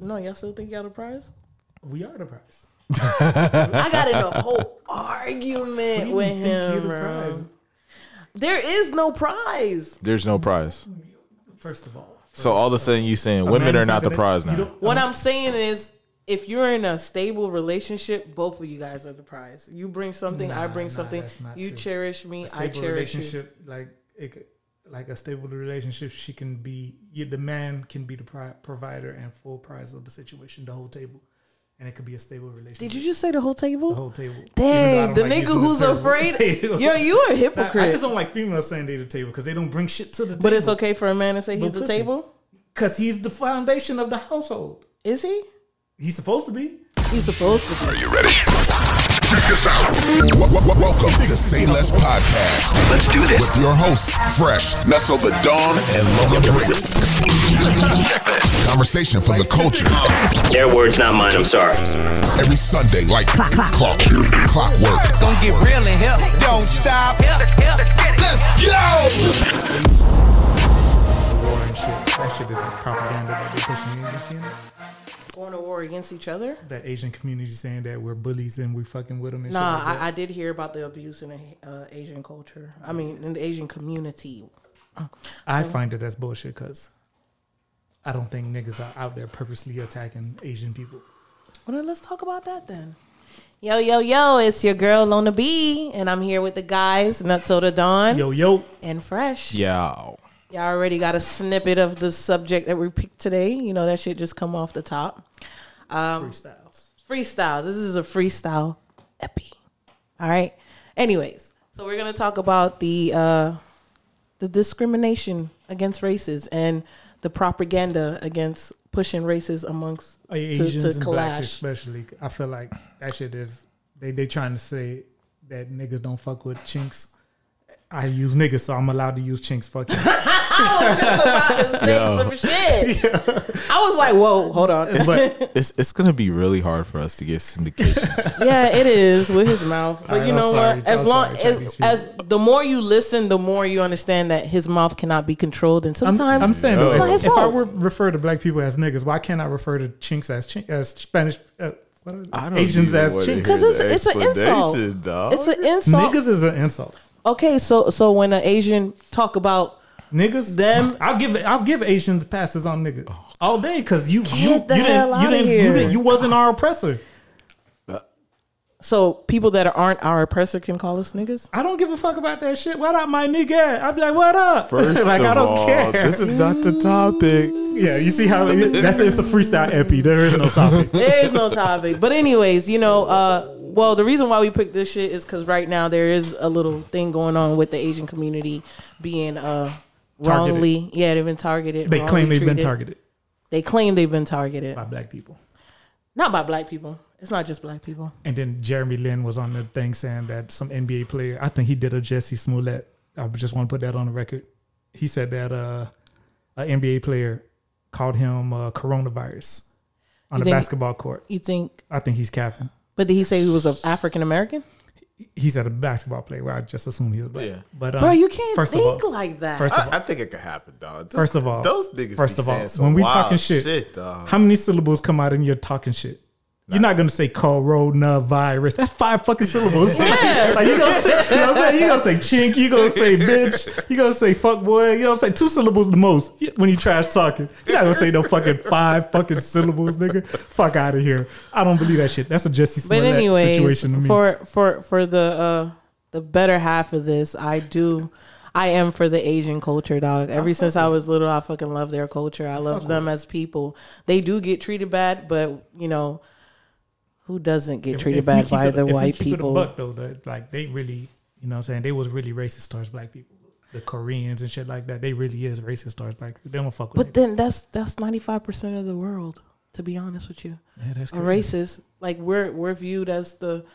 no, y'all still think y'all the prize? We are the prize. I got in a whole argument with him. bro. There is no prize. There's no prize. First of all, So all of a sudden you saying women are not not the prize now. What I'm saying is, if you're in a stable relationship, both of you guys are the prize. You bring something, I bring nah, something. You true. cherish me, I stable cherish you. like it, could- like a stable relationship, she can be. You, the man can be the pri- provider and full prize of the situation, the whole table, and it could be a stable relationship. Did you just say the whole table? the whole table? Even though I Dang, the like nigga using the who's afraid. table. Yo, you a Nah, hypocrite. I just don't like females saying they the table because they don't bring shit to the table. but it's okay for a man to say he's But the pussy. table. because he's the foundation of the household. Is he? He's supposed to be. He's supposed to be. You ready? Check this out. W- w- w- welcome to Say Less Podcast. Let's do this. With your hosts, Fresh, Nestle the Dawn, and Lona Briggs. Conversation for the culture. Their words, not mine. I'm sorry. Every Sunday, like clock, clock, clockwork. Gonna get real in here. Don't stop. Let's go. War and shit. That shit is propaganda that they pushing. You seen it? Going to war against each other? That Asian community saying that we're bullies and we're fucking with them. And Nah, shit like that. I, I did hear about the abuse in the uh, Asian culture. I mean, in the Asian community. I find that that's bullshit because I don't think niggas are out there purposely attacking Asian people. Well, then let's talk about that then. Yo, yo, yo, it's your girl Lona B, and I'm here with the guys, Nutsoda Dawn Yo, yo. and Fresh. Yeah. Y'all already got a snippet of the subject that we picked today. You know, that shit just come off the top. Um, Freestyles. freestyle. This is a freestyle epi. All right. Anyways, so we're gonna talk about the uh, the discrimination against races and the propaganda against pushing races amongst to, Asians to and blacks especially. I feel like that shit is they they trying to say that niggas don't fuck with chinks. I use niggas, so I'm allowed to use chinks. Fuck you. I was just about to say some shit. I was like, whoa, hold on. But it's it's gonna be really hard for us to get syndication. yeah, it is with his mouth. But Alright, you know sorry. what? As I'm long sorry, as, as the more you listen, the more you understand that his mouth cannot be controlled, and I'm, sometimes I'm saying It's though, if, if I were refer to black people as niggas, why can't I refer to chinks as chink, as Spanish? Uh, what are I don't Asians as chinks? because it's, it's an insult. dog. It's an insult. Niggas is an insult. Okay, so so when an Asian talk about Niggas, Them- I'll give I'll give Asians passes on niggas all day because you you you didn't you didn't, you didn't you wasn't our oppressor. so people that aren't our oppressor can call us niggas. I don't give a fuck about that shit. What up, my nigga? I'd be like, what up? First like of I don't all, care. this is not the topic. yeah, you see how that's it's a freestyle epi. There is no topic. There is no topic. But anyways, you know, uh, well, the reason why we picked this shit is because right now there is a little thing going on with the Asian community being uh, Targeted. wrongly. Yeah, they've been targeted. They claim they've been targeted They claim they've been targeted, by black people. not by black people. It's not just black people. And then Jeremy Lin was on the thing saying that some NBA player, I think he did a Jussie Smollett. I just want to put that on the record. He said that uh, an NBA player called him uh, coronavirus on You the think- basketball court. You think? I think he's capping. But did he say he was an African American? He said a basketball player. Well, I just assume he was black. Yeah. But um, Bro, you can't first of think all- like that. First of all, I, I think it could happen, dog. Those- First of all- those niggas. first be of all, saying some when we wild talking shit, dog. how many syllables come out in your talking shit? You're not gonna say coronavirus. That's five fucking syllables. Yes. like you gonna say, you know what I'm saying? You gonna say chink. You gonna say bitch. You gonna say fuck boy. You know what I'm saying? Two syllables the most when you trash talking. You're not gonna say no fucking five fucking syllables, nigga. Fuck out of here. I don't believe that shit. That's a Jussie But Smollett anyways, situation to me. for for for the uh the better half of this, I do. I am for the Asian culture, dog. Ever since I was little, I fucking love their culture. I love them as people. They do get treated bad, but you know, who doesn't get treated If we bad by the if white keep it a people? buck, though, the, like they really, you know, what I'm saying they was really racist towards black people. The Koreans and shit like that, they really is racist towards black people. They don't fuck with. But then that's that's ninety five percent of the world. To be honest with you, yeah, that's crazy. racist like we're we're viewed as the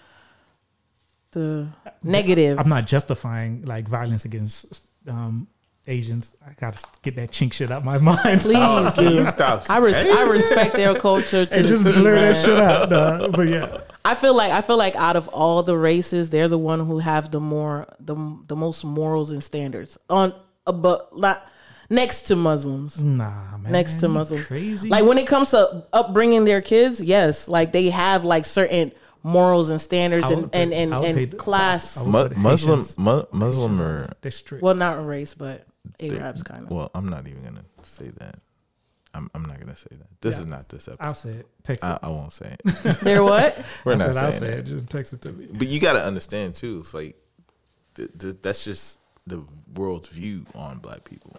the negative. I'm not justifying like violence against um, Asians. I gotta get that chink shit out my mind. Please, Can dude. stop? I, res- I respect their culture to and just T, blur that shit out. Nah, but yeah, I feel like I feel like out of all the races, they're the one who have the more the the most morals and standards on uh, but not next to Muslims. Nah, man. next to Muslims. Crazy. Like when it comes to upbringing their kids, yes, like they have like certain morals and standards and would and put- and, and class. Mu- Muslim, Haitians- mu- Muslim or They're strict. well, not a race, but Arabs kind of. well, I'm not even gonna say that. I'm, I'm not gonna say that. This is not this episode. I'll say it. Text it. I, I won't say it. They're what? We're I not said I'll saying say it. it. Just text it to me. But you got to understand too. It's like th- th- that's just the world's view on black people.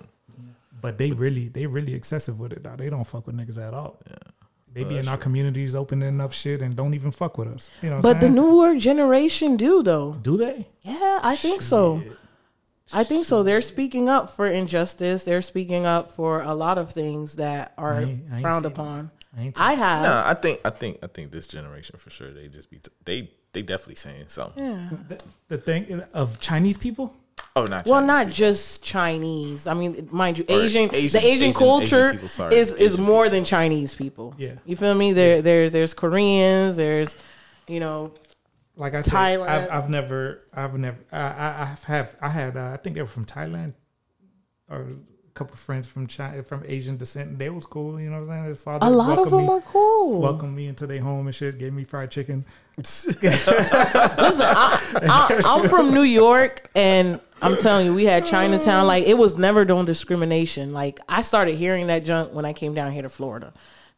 But they really, they really excessive with it. Now they don't fuck with niggas at all. They be in our communities opening up shit and don't even fuck with us. You know, what But I'm the newer generation do though. do they? Yeah, I think so. I think so. They're speaking up for injustice. They're speaking up for a lot of things that are I ain't- I ain't frowned upon. I I have. Nah, I think I think I think this generation for sure. They just be t- they they definitely saying something. Yeah. the, the thing of Chinese people. Oh, not Well, not people. just Chinese. I mean, mind you, Asian, Asian- the Asian, Asian- culture Asian people, sorry. is is Asian more than Chinese people. Yeah. you feel me? There, there, there's Koreans. There's, you know, Like I said, Thailand. I've, I've never, I've never, I, I, I've I had, uh, I think they were from Thailand, or a couple friends from China, from Asian descent. They was cool. You know what I'm saying? His father a lot of them me, are cool. welcomed me into their home and shit. Gave me fried chicken. Listen, I, I, I'm from New York, and I'm telling you, we had Chinatown. Like it was never doing discrimination. Like I started hearing that junk when I came down here to Florida,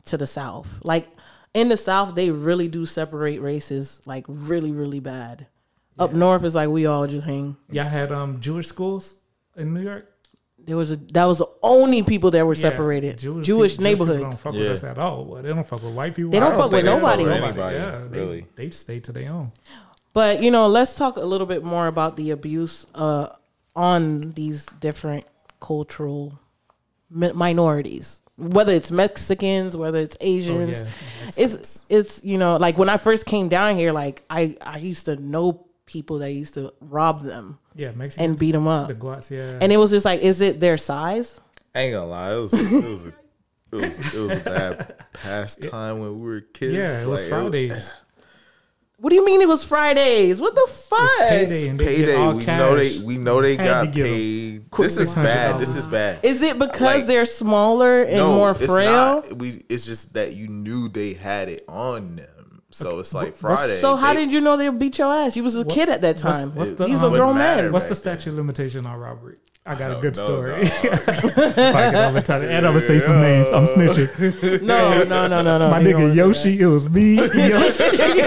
to the South. Like in the South, they really do separate races, like really, really bad. Up north is like we all just hang. Y'all had um Jewish schools in New York. There was a that was the only people that were Yeah, separated. Jewish, Jewish, people, people neighborhoods. don't fuck with us at all. Well, they don't fuck with white people. They I don't fuck with think they fuck nobody. with anybody, Yeah, they, really. they stay to their own. But you know, let's talk a little bit more about the abuse uh, on these different cultural mi- minorities. Whether it's Mexicans, whether it's Asians, Oh, it's it's you know like when I first came down here, like I I used to know people that used to rob them Yeah, Mexicans and beat them up, the guats. Yeah, and it was just like, is it their size? I ain't gonna lie. It was it was a, it was it was a bad pastime when we were kids. yeah, it was Like, Fridays. What do you mean it was Fridays? What the fuck? payday and they get Payday. all We cash. know they we know they Had got to get 'em. paid. This is bad. This is bad. Is it because Like- they're smaller and more it's frail? not. We it's just that you knew they had it on them. So it's like Friday. So how they- they you know they beat your ass? You was a kid at that time. what's the, He's um, a grown Wouldn't matter. man. What's the statute of limitation on robbery? I got a good no, story. no. If I can ever tell it. And I'm gonna say some names. I'm snitching. No, no, no, no, no. My You nigga Yoshi, it was me, Yoshi,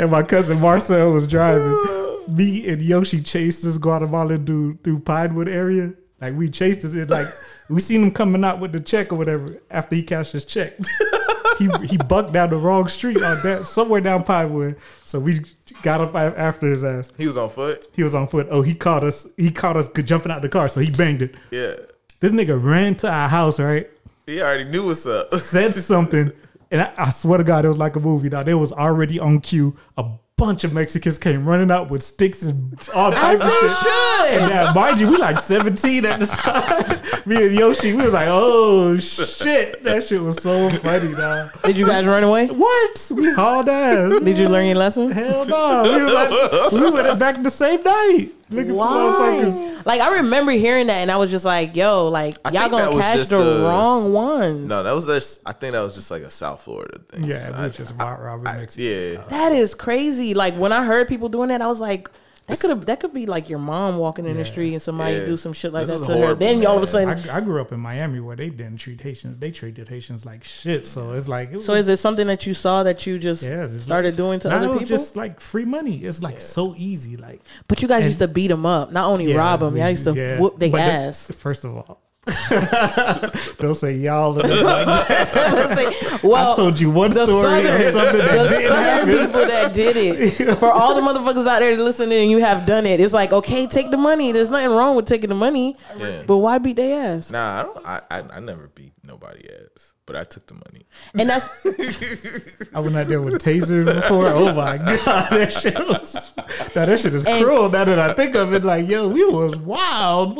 and my cousin Marcel was driving. Me and Yoshi chased this Guatemalan dude through Pinewood area. Like we chased this, and like we seen him coming out with the check or whatever after he cashed his check. he he bucked down the wrong street on that somewhere down Pinewood. So we got up after his ass. he was on foot. He was on foot. Oh, he caught us. He caught us jumping out the car, so he banged it. Yeah. This nigga ran to our house, right? He already knew what's up. said something, and I, I swear to God, it was like a movie. Now there was already on cue. A bunch of Mexicans came running out with sticks and all types of shit. should. And now, mind you, we like seventeen at the time. Me and Yoshi, we was like, "Oh shit!" That shit was so funny. Now, Did you guys run away? what? We hauled ass. Did you learn your lesson? Hell no. We was like, we went back the same night. Looking for motherfuckers. Why? Like I remember hearing that, and I was just like, "Yo, like I y'all think that gonna was catch just the a- wrong ones." No, that was just. I think that was just like a South Florida thing. Yeah, I- we just rob robbing Mexicans. yeah. That is crazy. Like when I heard people doing that, I was like, "That could that could be like your mom walking in the street and somebody Yeah. do some shit like This that is to her." horrible, Then all of a sudden, I, I grew up in Miami where they didn't treat Haitians. They treated Haitians like shit. So it's like, it so is it something that you saw that you just Yes, started like- doing to other it was people? just like free money. It's like so easy. Like but you guys used to beat them up, not only rob them. Y'all used to yeah. whoop their But the- ass. first of all, don't say y'all. Like that. well, I told you one the story southern, of something the didn't southern people that did it. For all the motherfuckers out there listening, and you have done it. It's like okay, take the money. There's nothing wrong with taking the money, Yeah. but why beat their ass? Nah, I don't. I, I I never beat nobody ass, but I took the money. And that's I was not there with tasers before. Oh my god, that shit was. Now that shit is And- cruel. Now that I think of it, like yo, we was wild.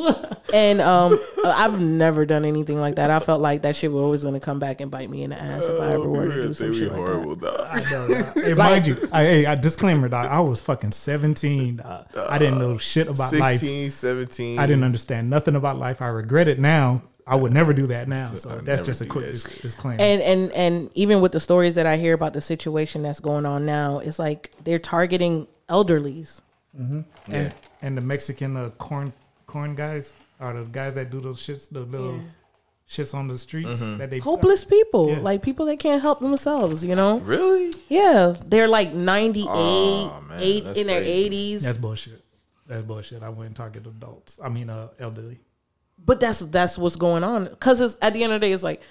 And um, I've never done anything like that. I felt like that shit was always going to come back and bite me in the ass if I ever were to do some shit like that. horrible, dog. Hey, mind you, I, hey, I disclaimer, dog. I was fucking seventeen. Dog. I didn't know shit about life. 17. I didn't understand nothing about life. I regret it now. I would never do that now. So I'd that's just a quick that dis- disclaimer. And and and even with the stories that I hear about the situation that's going on now, it's like they're targeting elderlies. and, and the Mexican uh, corn corn guys are the guys that do those shits, the little shits on the streets Mm-hmm. that they Hopeless people, Yeah. like people that can't help themselves, you know? Really? Yeah, they're like 98, Aw, man, eight that's in their 80s. That's bullshit. That's bullshit. I wouldn't target adults. I mean, uh, elderly. But that's that's what's going on cuz it's at the end of the day it's like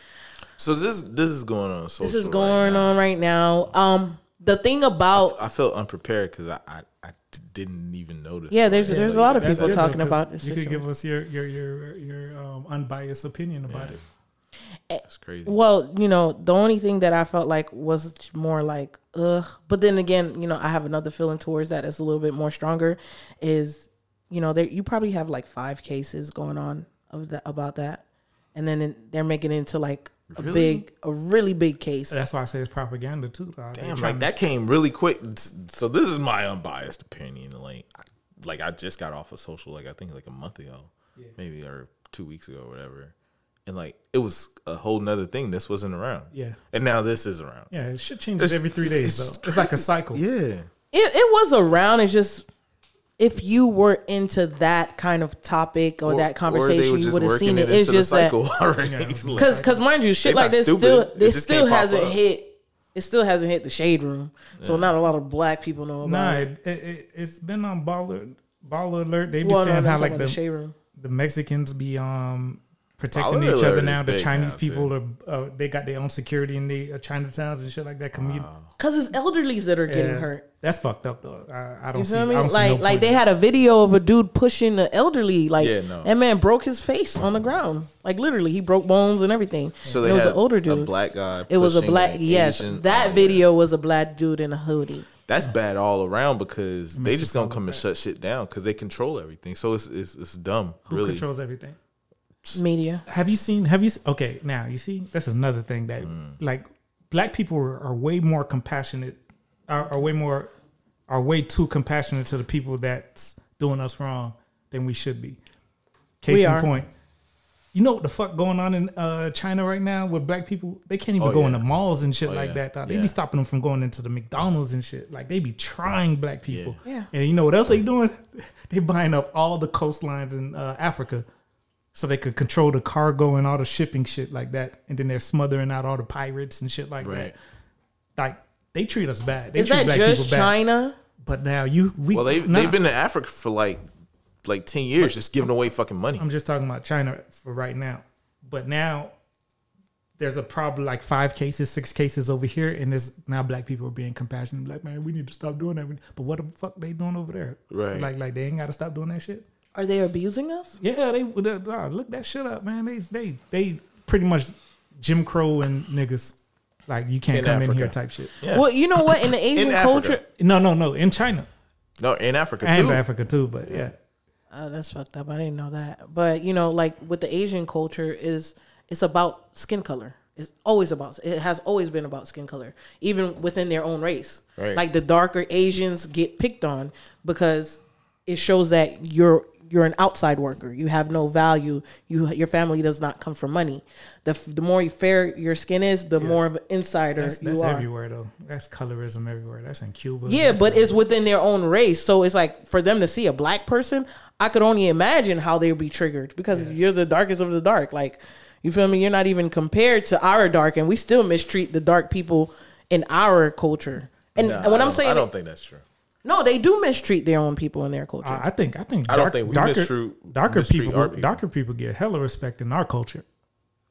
So this this is going on. Social this is right going now. on right now. Um the thing about I felt unprepared because I I didn't even notice. Yeah, there's there's a lot of people talking though, 'cause about this You could give us your your your your um, unbiased opinion about it. That's crazy. Well, you know, the only thing that I felt like was more like, ugh. But then again, you know, I have another feeling towards that's a little bit more stronger. Is you know, there you probably have like five cases going on of that about that, and then it- they're making it into like a Really? big, a really big case. That's why I say it's propaganda too. dog. They Damn, like to- that came really quick. So this is my unbiased opinion. Like, I- like I just got off of social, like I think like a month ago, maybe or two weeks ago, or whatever. And like it was a whole nother thing. This wasn't around. Yeah. And now this is around. Yeah, shit changes It's- every three days it's though. It's like a cycle. Yeah. It it was around. It's just if you were into that kind of topic or, that conversation, you would have seen it. It's just that because because mind you, shit like this stupid. still It this still hasn't up. hit. It still hasn't hit the shade room, so not a lot of black people know about Nah, it. it, it, it, it's been on baller baller alert. They be Well, saying I'm how like the, the shade room. the Mexicans be um protecting each other now. The Chinese now, people too. are uh, they got their own security in the uh, Chinatowns and shit like that. Community. Cause it's elderlies that are getting Yeah. hurt. That's fucked up though. I, I don't You see. feel I me? don't see Like no like they in had a video of a dude pushing the elderly. Like Yeah, no. that man broke his face on the ground. Like literally, he broke bones and everything. So it was had an older dude, a dude. black guy. it was a black. Yes, Asian- that oh, yeah. video was a black dude in a hoodie. That's bad all around because they just it gonna come and shut shit down because they control everything. So it's it's, it's dumb. Who really. controls everything? Media. Have you seen? Have you? Okay, now you see. That's another thing that Mm. like black people are, are way more compassionate. Are, are way more. Are way too compassionate to the people that's doing us wrong than we should be. Case We in are. point. You know what the fuck going on in uh, China right now with black people? They can't even Oh, go yeah. into malls and shit Oh, like yeah. that. They Yeah. be stopping them from going into the McDonald's and shit. Like they be trying black people. Yeah. Yeah. And you know what else they doing? they buying up all the coastlines in uh, Africa so they could control the cargo and all the shipping shit like that. And then they're smothering out all the pirates and shit like Right. that. Like they treat us bad. They Is treat that black just people bad. China? But now you, we, Well, they nah, they've been in Africa for like like ten years, just giving away fucking money. I'm just talking about China for right now. But now there's a problem like five cases, six cases over here, and there's now black people are being compassionate. Like, man, we need to stop doing that. But what the fuck they doing over there? Right. Like, like they ain't got to stop doing that shit. Are they abusing us? Yeah, they, they uh, look that shit up, man. They they they pretty much Jim Crow and niggas. Like you can't In come in here type shit. Yeah. Well, you know what? In the Asian Africa. culture, No, no, no. In China No, in Africa and too. Africa too, but yeah. Uh, that's fucked up. I didn't know that. But you know, like with the Asian culture, is it's about skin color. It's always about. It has always been about skin color, even within their own race. Right. Like the darker Asians get picked on because it shows that you're you're an outside worker. You have no value. You your family does not come from money. The f- the more fair your skin is, the more of an insider That's, you that's are. everywhere though. That's colorism everywhere. That's in Cuba. Yeah, That's but in- it's within their own race. So it's like for them to see a black person, I could only imagine how they would be triggered because you're the darkest of the dark. Like, you feel me? You're not even compared to our dark, and we still mistreat the dark people in our culture. And Nah, and when I I'm saying I don't think that's true. No, they do mistreat their own people in their culture. I I think I think I don't dark- think we darker, mistreat- darker mistreat people, people. darker people get hella respect in our culture.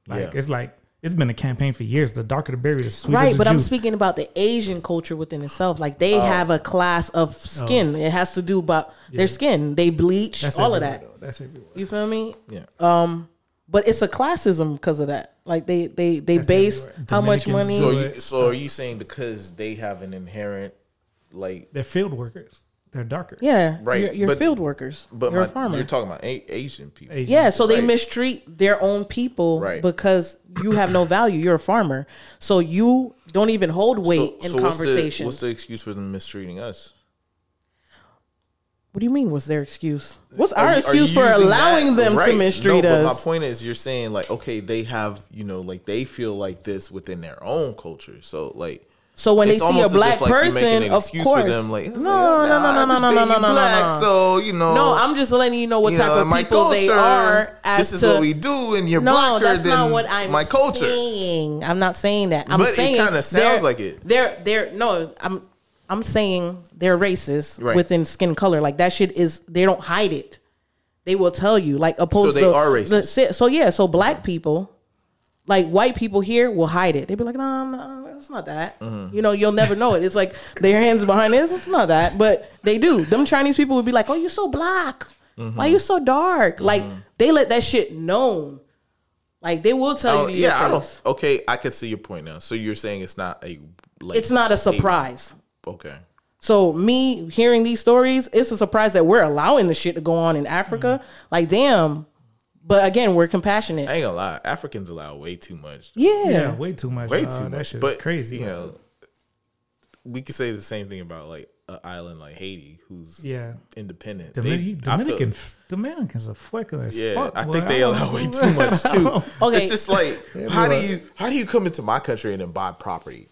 Like Yeah. it's like it's been a campaign for years. The darker the berry, the sweeter Right, the but I'm speaking about the Asian culture within itself. Like Oh. they have a class of skin. It has to do about their skin. They bleach, That's all of that. though. That's everywhere. You feel me? Yeah. Um, but it's a classism because of that. Like they they they That's base how much money. so, you, so are you saying because they have an inherent like They're field workers. They're darker. Yeah, Right, You're, you're but- field workers. But you're my, a farmer. you're talking about a- Asian people. Asian yeah, so they Right. mistreat their own people Right. because you have no value. You're a farmer, so you don't even hold weight in what's the- conversations. What's the, excuse for them mistreating us? what do you mean? What's their excuse? What's our are you excuse for allowing that- them right. to mistreat no, us? But my point is, you're saying like, okay, they have, you know, like they feel like this within their own culture. So like, So when they see a black like, person, of course, for them, like, no, no, no, no, no, no, no, no, no, no, black, no. So you know, No, I'm just letting you know what you type know, of people they are. As this is to, what we do, and you're no, blacker that's than not what I'm my culture. saying. I'm not saying that. I'm But it kinda sounds like it. They're they're no. I'm I'm saying they're racist Right. within skin color. Like that shit is. They don't hide it. They will tell you. Like opposed So they to are the- racist. so yeah. So black people. Like white people here will hide it. They be like, no, no, it's not that. Mm-hmm. You know, you'll never know it. It's like their hands behind this. It's not that, but they do. Them Chinese people would be like, oh, you're so black. Mm-hmm. Why you so dark? Like they let that shit known. Like they will tell you to your yeah, I don't. Okay, I can see your point now. So you're saying it's not a. Like, It's not a surprise. Okay. So me hearing these stories, it's a surprise that we're allowing the shit to go on in Africa. Like damn. But again, we're compassionate. I ain't gonna lie. Africans allow way too much. yeah. Yeah, way too much. way dog. too That much. shit but crazy. You know, we could say the same thing about like an island like Haiti, who's Yeah. independent. Dominican, They- I feel- Dominicans are fucking as yeah, fuck. I boy. think they don't allow way too much too. Okay. it's just like how do you how do you come into my country and then buy property?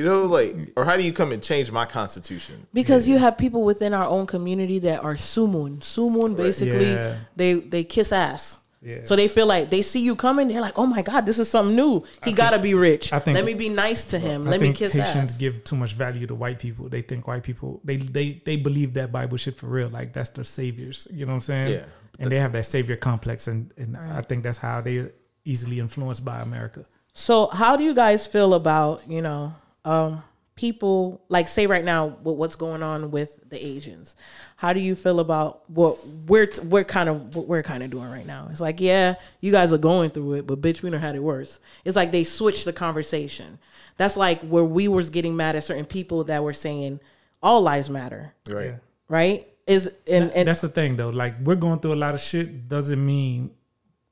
You know, like, or how do you come and change my constitution? Because you have people within our own community that are sumun. Sumun basically Yeah. they they kiss ass. Yeah. So they feel like they see you coming, they're like, "Oh my god, this is something new. He gotta be rich. I think- Let me be nice to him. I Let me think kiss Haitians ass." give too much value to white people. They think white people they they they believe that Bible shit for real. Like that's their saviors. You know what I'm saying? Yeah. And they have that savior complex, and and I think that's how they easily influenced by America. So how do you guys feel about you know um, people like say right now what, what's going on with the Asians? How do you feel about what we're t- we're kind of what we're kind of doing right now? It's like yeah, you guys are going through it, but bitch, we know had it worse. It's like they switched the conversation. That's like where we was getting mad at certain people that were saying all lives matter, Right. right? Is and and that's the thing though. Like we're going through a lot of shit. Doesn't mean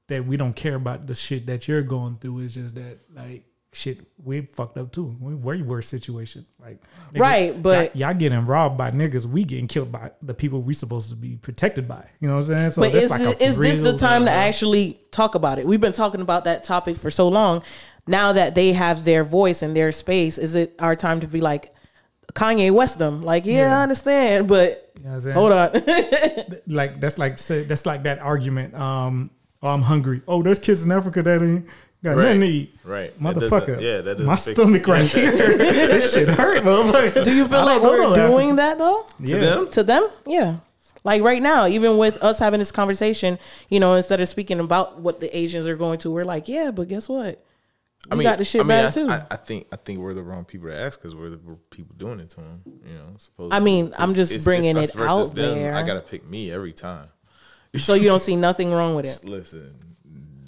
that we don't care about the shit that you're going through. It's just that like shit we fucked up too. We way worse situation. Like Right, but- y'all, y'all getting robbed by niggas. We getting killed by the people we supposed to be protected by. You know what I'm saying? So But is, like a is this the time to actually talk about it? We've been talking about that topic for so long. Now that they have their voice and their space, is it our time to be like Kanye West them? Like, yeah, Yeah. I understand, but You know what I'm saying? hold on. like that's like that's like that argument. Um, oh, I'm hungry. Oh, there's kids in Africa that ain't got Right. nothing to eat. Right. Motherfucker. yeah, that doesn't my stomach it. right here. this shit hurt, motherfucker. Do you feel like we're know that. doing that though? Yeah. them? To them? Yeah. Like right now, even with us having this conversation, you know, instead of speaking about what the Asians are going to, we're like, yeah, but guess what? We I mean, got the shit I mean, bad I, too. I, I think I think we're the wrong people to ask because we're the people doing it to them. You know, supposedly. I mean, I'm just it's- bringing it's it us versus out them. there. I gotta pick me every time. so you don't see nothing wrong with it. Listen,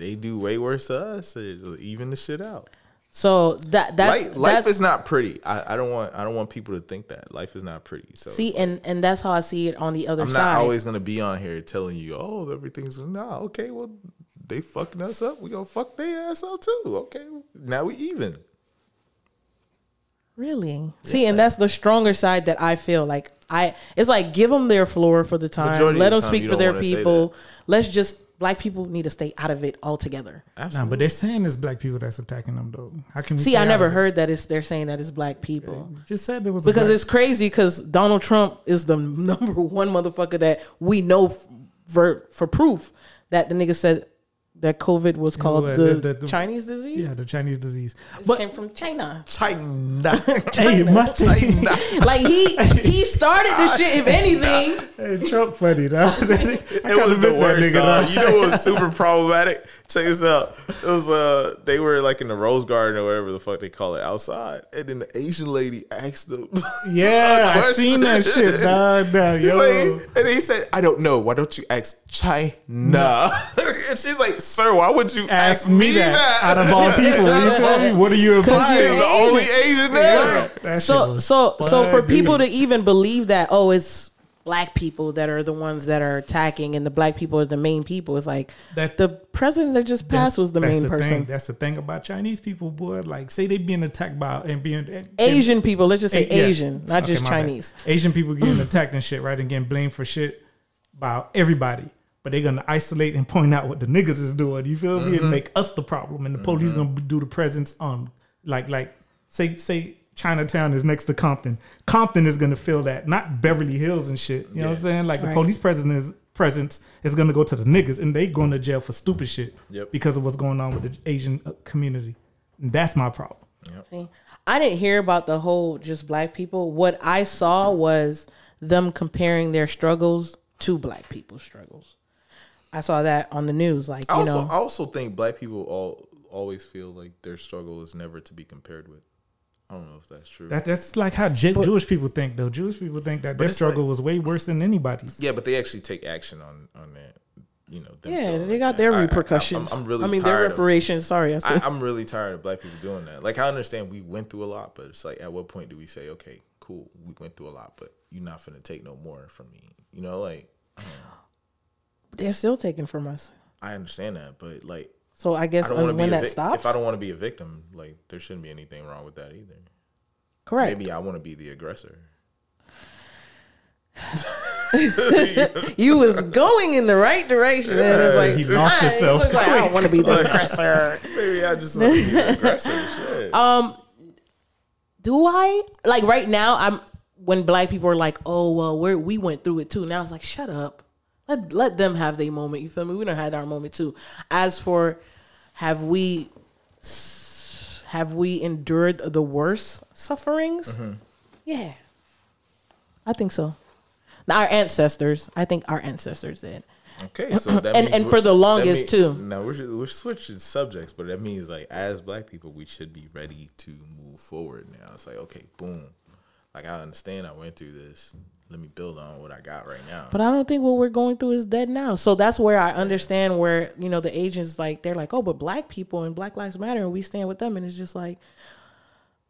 they do way worse to us. Even the shit out. So that that's life, life that's, is not pretty. I, I don't want I don't want people to think that life is not pretty. So See, like, and and that's how I see it on the other I'm side. not always gonna be on here telling you, oh, everything's nah. Okay, well, they fucking us up. We gonna fuck their ass up too. Okay, now we even. really see, and that's the stronger side that I feel like I. It's like give them their floor for the time. Let them the time, speak for their people. Let's just black people need to stay out of it altogether. Nah, but they're saying it's black people that's attacking them though. How can we See, I never of it? heard that it's they're saying that it's black people. Just said there was a Because black- it's crazy because Donald Trump is the number one motherfucker that we know for for proof that the nigga said that COVID was called well, the, the- the- Chinese disease. yeah the Chinese disease. It But came from China. China. China. my thing, Like he he started this shit. If anything, hey, Trump funny though. It was the miss that worst. nigga, dog. dog. You know what was super problematic? Check this out. It was uh they were like in the Rose Garden or whatever the fuck they call it outside, and then the Asian lady asked them. Yeah, a I seen that shit, dog. Nah, yo. like, and he said, "I don't know. Why don't you ask China?" and she's like, "Sir, why would you Ask me that, out of all people. You feel me? What are you She's implying? the only Asian there. That shit so was so so for people to even believe that, oh, it's black people that are the ones that are attacking, and the black people are the main people. It's like That- the president that just passed was the That's main the person. Thing. That's the thing about Chinese people, boy. Like, say they being attacked by and being and- Asian people, let's just say Yeah. Asian, not Okay, just my bad. Chinese. Asian people getting attacked and shit, right? And getting blamed for shit by everybody. But they're gonna isolate and point out what the niggas is doing. You feel me? Mm-hmm. And make us the problem. And the police gonna do the presence on like like say say Chinatown is next to Compton. Compton is gonna feel that, not Beverly Hills and shit. You know what I'm saying? Like the police presence is presence is gonna go to the niggas and they going to jail for stupid shit Yep. because of what's going on with the Asian uh, community. And that's my problem. See, I didn't hear about the whole just black people. What I saw was them comparing their struggles to black people's struggles. I saw that on the news, like I you also, know, I also think black people all always feel like their struggle is never to be compared with. I don't know if that's true. That, that's like how J- Jewish people think, though. Jewish people think that their struggle like- was way worse than anybody's. yeah, but they actually take action on on that. You know, yeah, feeling they like got that. their I- I- repercussions. I'm, I'm really. I mean, their tired of- reparations. Sorry, I I, said. I'm really tired of black people doing that. Like I understand we went through a lot, but it's like at what point do we say, okay, cool, we went through a lot, but you're not finna take no more from me. You know, like They're still taking from us. I understand that, but like So I I guess don't want um, be when that vic- stops, if I don't want to be a victim, like there shouldn't be anything wrong with that either. correct. Maybe I want to be the aggressor. you was going in the right direction, and it's like he lost himself like, I don't want to be the aggressor. Maybe I just want to be the aggressor. Shit. Do I like right now? I'm when black people are like, "Oh well, we we went through it too." Now it's like, shut up. Let let them have their moment. You feel me? We don't had our moment too. As for have we have we endured the worst sufferings? Mm-hmm. Yeah, I think so. Now, our ancestors, I think our ancestors did. Okay, so that And- means and for the longest, too. Now we're we're switching subjects, but that means like as black people, we should be ready to move forward. Now it's like okay, boom. Like I understand I went through this. Let me build on what I got right now. But I don't think what we're going through is dead now. So that's where I understand where, you know, the agents like they're like, Oh, but black people and Black Lives Matter and we stand with them and it's just like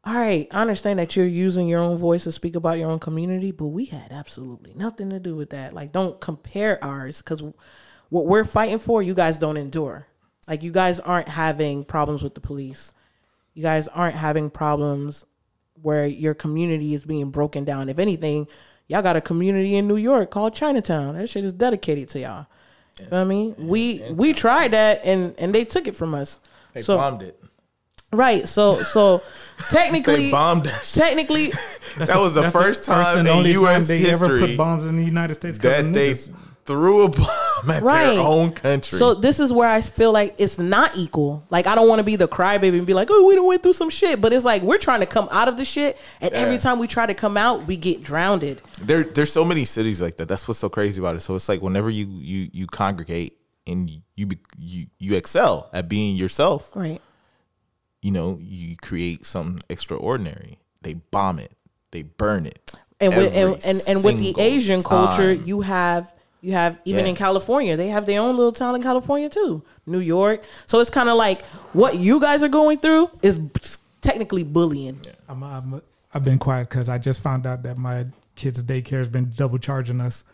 all right, I understand that you're using your own voice to speak about your own community, but we had absolutely nothing to do with that. Like, don't compare ours because what we're fighting for, you guys don't endure. Like, you guys aren't having problems with the police. You guys aren't having problems where your community is being broken down. If anything, y'all got a community in New York called Chinatown. That shit is dedicated to y'all. You know what I mean? We we tried that and and they took it from us. they so bombed it. right, so so technically They bombed that. shit. technically that was the That's first time and in U.S. time they ever history put bombs in the United States that of they niggas. Threw a bomb at Right. their own country. So this is where I feel like it's not equal. Like I don't want to be the crybaby and be like, "Oh, we done went through some shit," but it's like we're trying to come out of the shit, and every time we try to come out, we get drowned. there there's so many cities like that. That's what's so crazy about it. So it's like whenever you you you congregate and you you you excel at being yourself, Right. you know, you create something extraordinary. They bomb it. They burn it. And with and, and, and with the Asian culture, you have you have even Yeah. in California, they have their own little town in California too, New York. So it's kind of like what you guys are going through is technically bullying. I'm, I'm, I've been quiet because I just found out that my kids' daycare has been double charging us.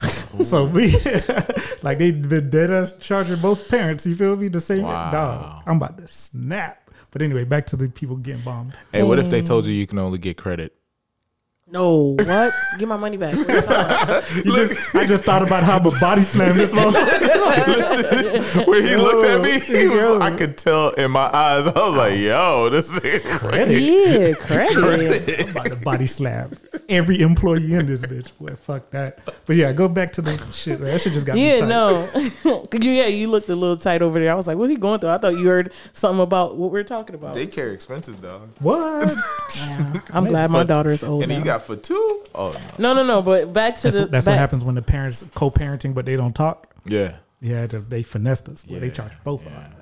so we, like, they've been dead us charging both parents. You feel me? The same Wow. dog. I'm about to snap. But anyway, back to the people getting bombed. Hey, what if they mm. told you you can only get credit? No, what? Give my money back. You talking about? You just, I just thought about how I'm a body slam this motherfucker. When he looked at me, he was, Yo. I could tell in my eyes. I was like, "Yo, this is crazy." yeah, credit. I'm about to body slam every employee in this bitch. Boy, fuck that. But yeah, go back to the shit. Man. That shit just got me Yeah, tight. no. 'Cause you, yeah, you looked a little tight over there. I was like, what he going through? I thought you heard something about what we are talking about. Daycare expensive, dog. What? I'm glad my For- daughter is old And now. you got for two? Oh no. no, no, no. But back to That's, the. what, that's back, what happens when the parents co-parenting, but they don't talk. Yeah. Yeah, they- they finessed us. Well, they Yeah, charge both of us.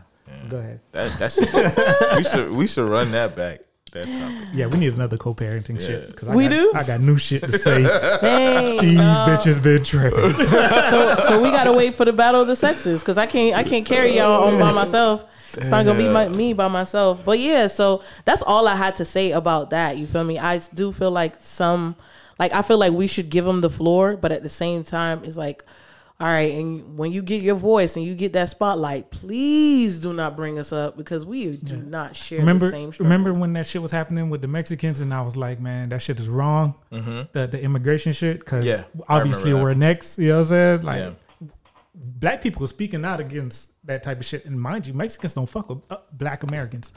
Go ahead. That that should we should we should run that back. That topic. Yeah, we need another co-parenting shit. Cause I We got, do? I got new shit to say. Hey, These bitches been tripping. so, so we gotta wait for the battle of the sexes because I can't I can't carry y'all on by myself. It's not gonna be my, me by myself. But yeah, so that's all I had to say about that. You feel me? I do feel like some Like I feel like we should give them the floor, but at the same time, it's like, all right, and when you get your voice and you get that spotlight, please do not bring us up because we do not share remember, the same. struggle. remember when that shit was happening with the Mexicans, and I was like, man, that shit is wrong. The the immigration shit, because Yeah, obviously we're next. You know what I'm saying? Like, Yeah. black people were speaking out against that type of shit, and mind you, Mexicans don't fuck with uh, black Americans.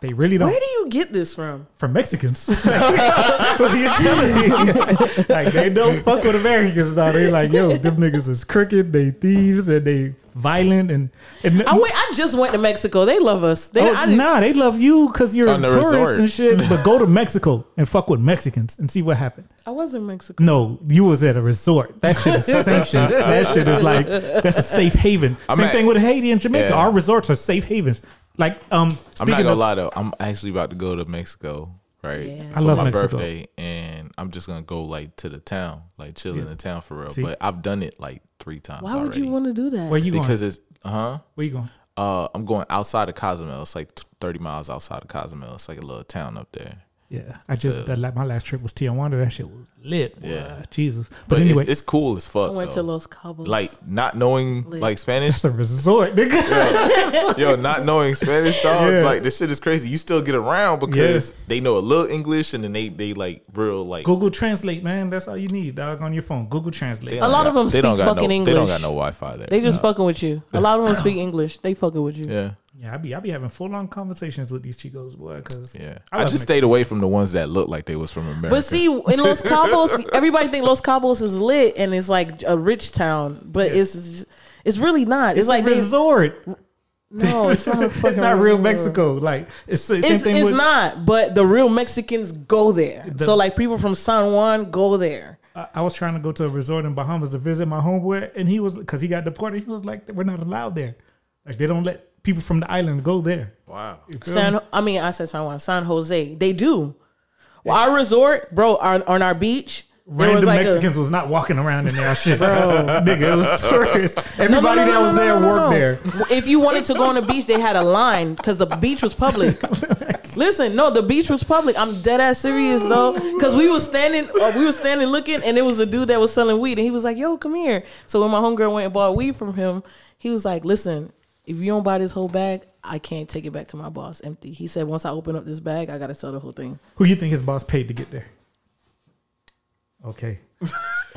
They really don't. Where do you get this from? from Mexicans. what are you telling me? like they don't fuck with Americans now. They like, yo, them niggas is crooked, they thieves, and they violent and, and I went. I just went to Mexico. They love us. They, Oh, I nah, they love you because you're a tourist resort. and shit. But go to Mexico and fuck with Mexicans and see what happened. I was in Mexico. No, you was at a resort. That shit is sanctioned. that shit is like that's a safe haven. Same at- thing with Haiti and Jamaica. Yeah. Our resorts are safe havens. Like um, I'm not gonna of, lie though. I'm actually about to go to Mexico, right? Yeah. I love my Mexico. birthday, and I'm just gonna go like to the town, like chill in the town for real. See? But I've done it like three times. Why would already. you want to do that? where you going? Because it's huh? Where you going? Uh, I'm going outside of Cozumel. It's like 30 miles outside of Cozumel. It's like a little town up there. Yeah, I just that, like, my last trip was Tijuana. That shit was lit. boy. Yeah. Jesus. But, But anyway, it's, it's cool as fuck. I went to. Los Cabos. like not knowing like Spanish, it's a resort, nigga. yo, not knowing Spanish, dog. Yeah. Like this shit is crazy. You still get around because they know a little English and then they they like real like. Google Translate, man. That's all you need, dog, on your phone. Google Translate. A lot got- of them they don't speak fucking no, They don't got no Wi-Fi there. They just fucking with you. A lot of them speak English. They fucking with you. yeah, Yeah, I be I be having full on conversations with these chicos, boy. Because yeah. I I, just stayed away from the ones that looked like they was from America. But see, in Los Cabos, everybody think Los Cabos is lit and it's like a rich town, but it's it's really not. It's, like a they resort. no, it's not. A It's not real. Mexico. Like it's the same It's, thing it's with. not, but the real Mexicans go there. The- so like people from San Juan go there. I, I was trying to go to a resort in Bahamas to visit my homeboy, and he was because he got deported. He was like, "We're not allowed there. Like they don't let people from the island go there." wow. You me? San, I mean, I said San Juan, San Jose. They do. Well, our resort, bro, on, on our beach, Random was like a- Mexicans was not walking around in there, shit, nigga. It was tourists. Everybody No, no, no, that no, was no, there no, no, worked no. there. If you wanted to go on the beach, they had a line because the beach was public. Listen, no, the beach was public. I'm dead ass serious though, because we was standing, uh, we was standing looking, and it was a dude that was selling weed, and he was like, "Yo, come here." So when my homegirl went and bought weed from him, he was like, "Listen, if you don't buy this whole bag, I can't take it back to my boss empty." He said, "Once I open up this bag, I gotta sell the whole thing." Who you think his boss paid to get there? Okay.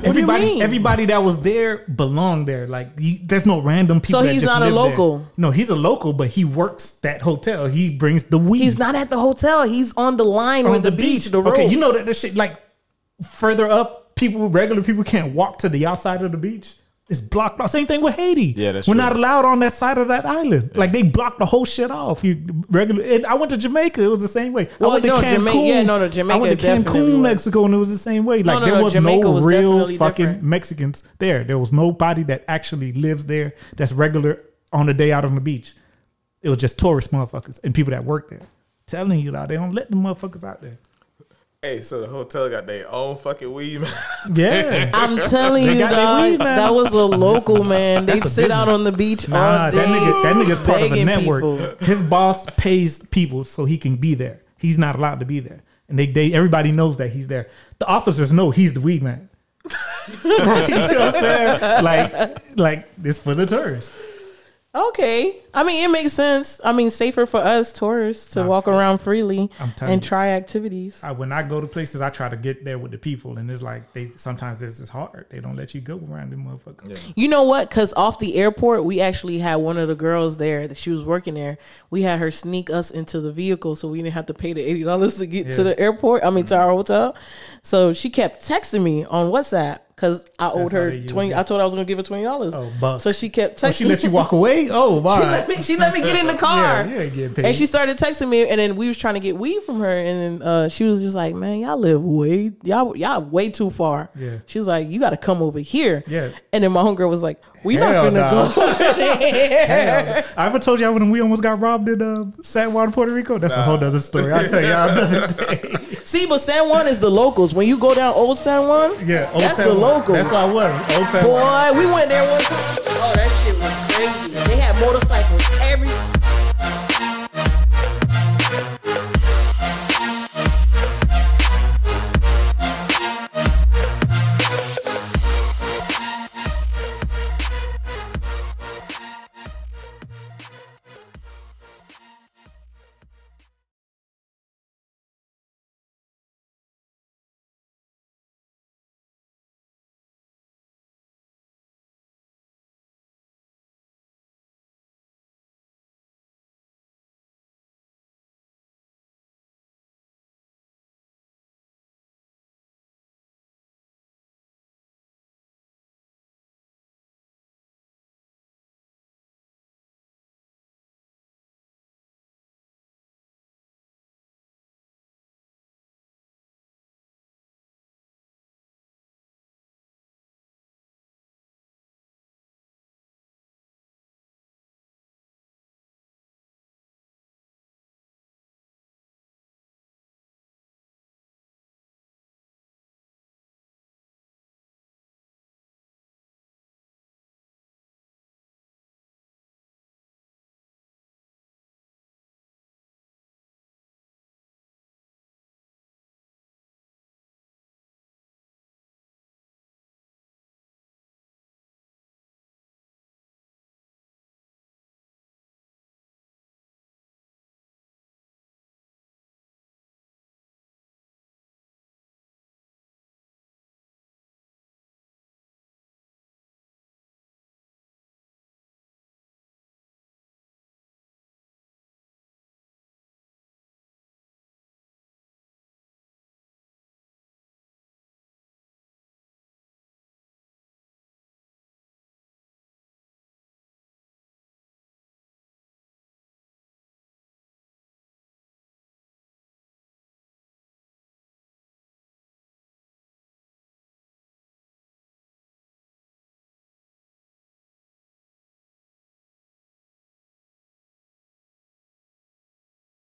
everybody, everybody that was there belonged there. Like, you, there's no random people. So that he's not a live there. local? No, he's a local, but he works that hotel. He brings the weed. He's not at the hotel. He's on the line on with the, beach, the road. Okay, you know that this shit like further up, people, regular people can't walk to the outside of the beach. It's blocked off. Same thing with Haiti. Yeah, that's We're true. not allowed on that side of that island. Like they blocked the whole shit off. You regular. And I went to Jamaica. It was the same way. Well, I went to no, Cancun. Jamaica- yeah, no, no, I went to Cancun, was. Mexico, and it was the same way. Like no, there was Jamaica no was real fucking different. Mexicans there. There was nobody that actually lives there. That's regular on the day out on the beach. It was just tourist motherfuckers and people that work there. Telling you, though, they don't let the motherfuckers out there. Hey, so the hotel got their own fucking weed, man. Yeah. I'm telling you, got dog, that was a local man. They That's a sit out on the beach Nah, all day. that nigga, that nigga's part of a network. people. His boss pays people so he can be there. He's not allowed to be there, and they, they everybody knows that he's there. The officers know he's the weed man. you know what I'm saying? Like, like this for the tourists. Okay, I mean it makes sense. I mean safer for us tourists to Nah, walk for- around freely and you. try activities. I, when I go to places, I try to get there with the people, and it's like they sometimes it's just hard. They don't let you go around them motherfuckers. You know what? Because off the airport, we actually had one of the girls there that she was working there. We had her sneak us into the vehicle so we didn't have to pay the eighty dollars to get Yeah. to the airport. I mean to mm-hmm. our hotel. So she kept texting me on WhatsApp because I owed how her twenty. it. I told her I was gonna give her twenty dollars. Oh, bucks. So she kept texting. Oh, she let you walk away? Oh, wow. She let me. She let me get in the car. Yeah, you ain't getting paid. And she started texting me, and then we was trying to get weed from her, and then uh, she was just like, "Man, y'all live way y'all y'all way too far." Yeah. She was like, "You got to come over here." Yeah. And then my homegirl was like, "We Hell not finna nah. go." I ever told y'all when we almost got robbed in uh, San Juan, Puerto Rico? That's a whole other story. I'll tell y'all another day. See, but San Juan is the locals. When you go down Old San Juan, Yeah, Old that's San the Juan local. That's why I was. Old Boy, we went there one time. Oh, that shit was crazy.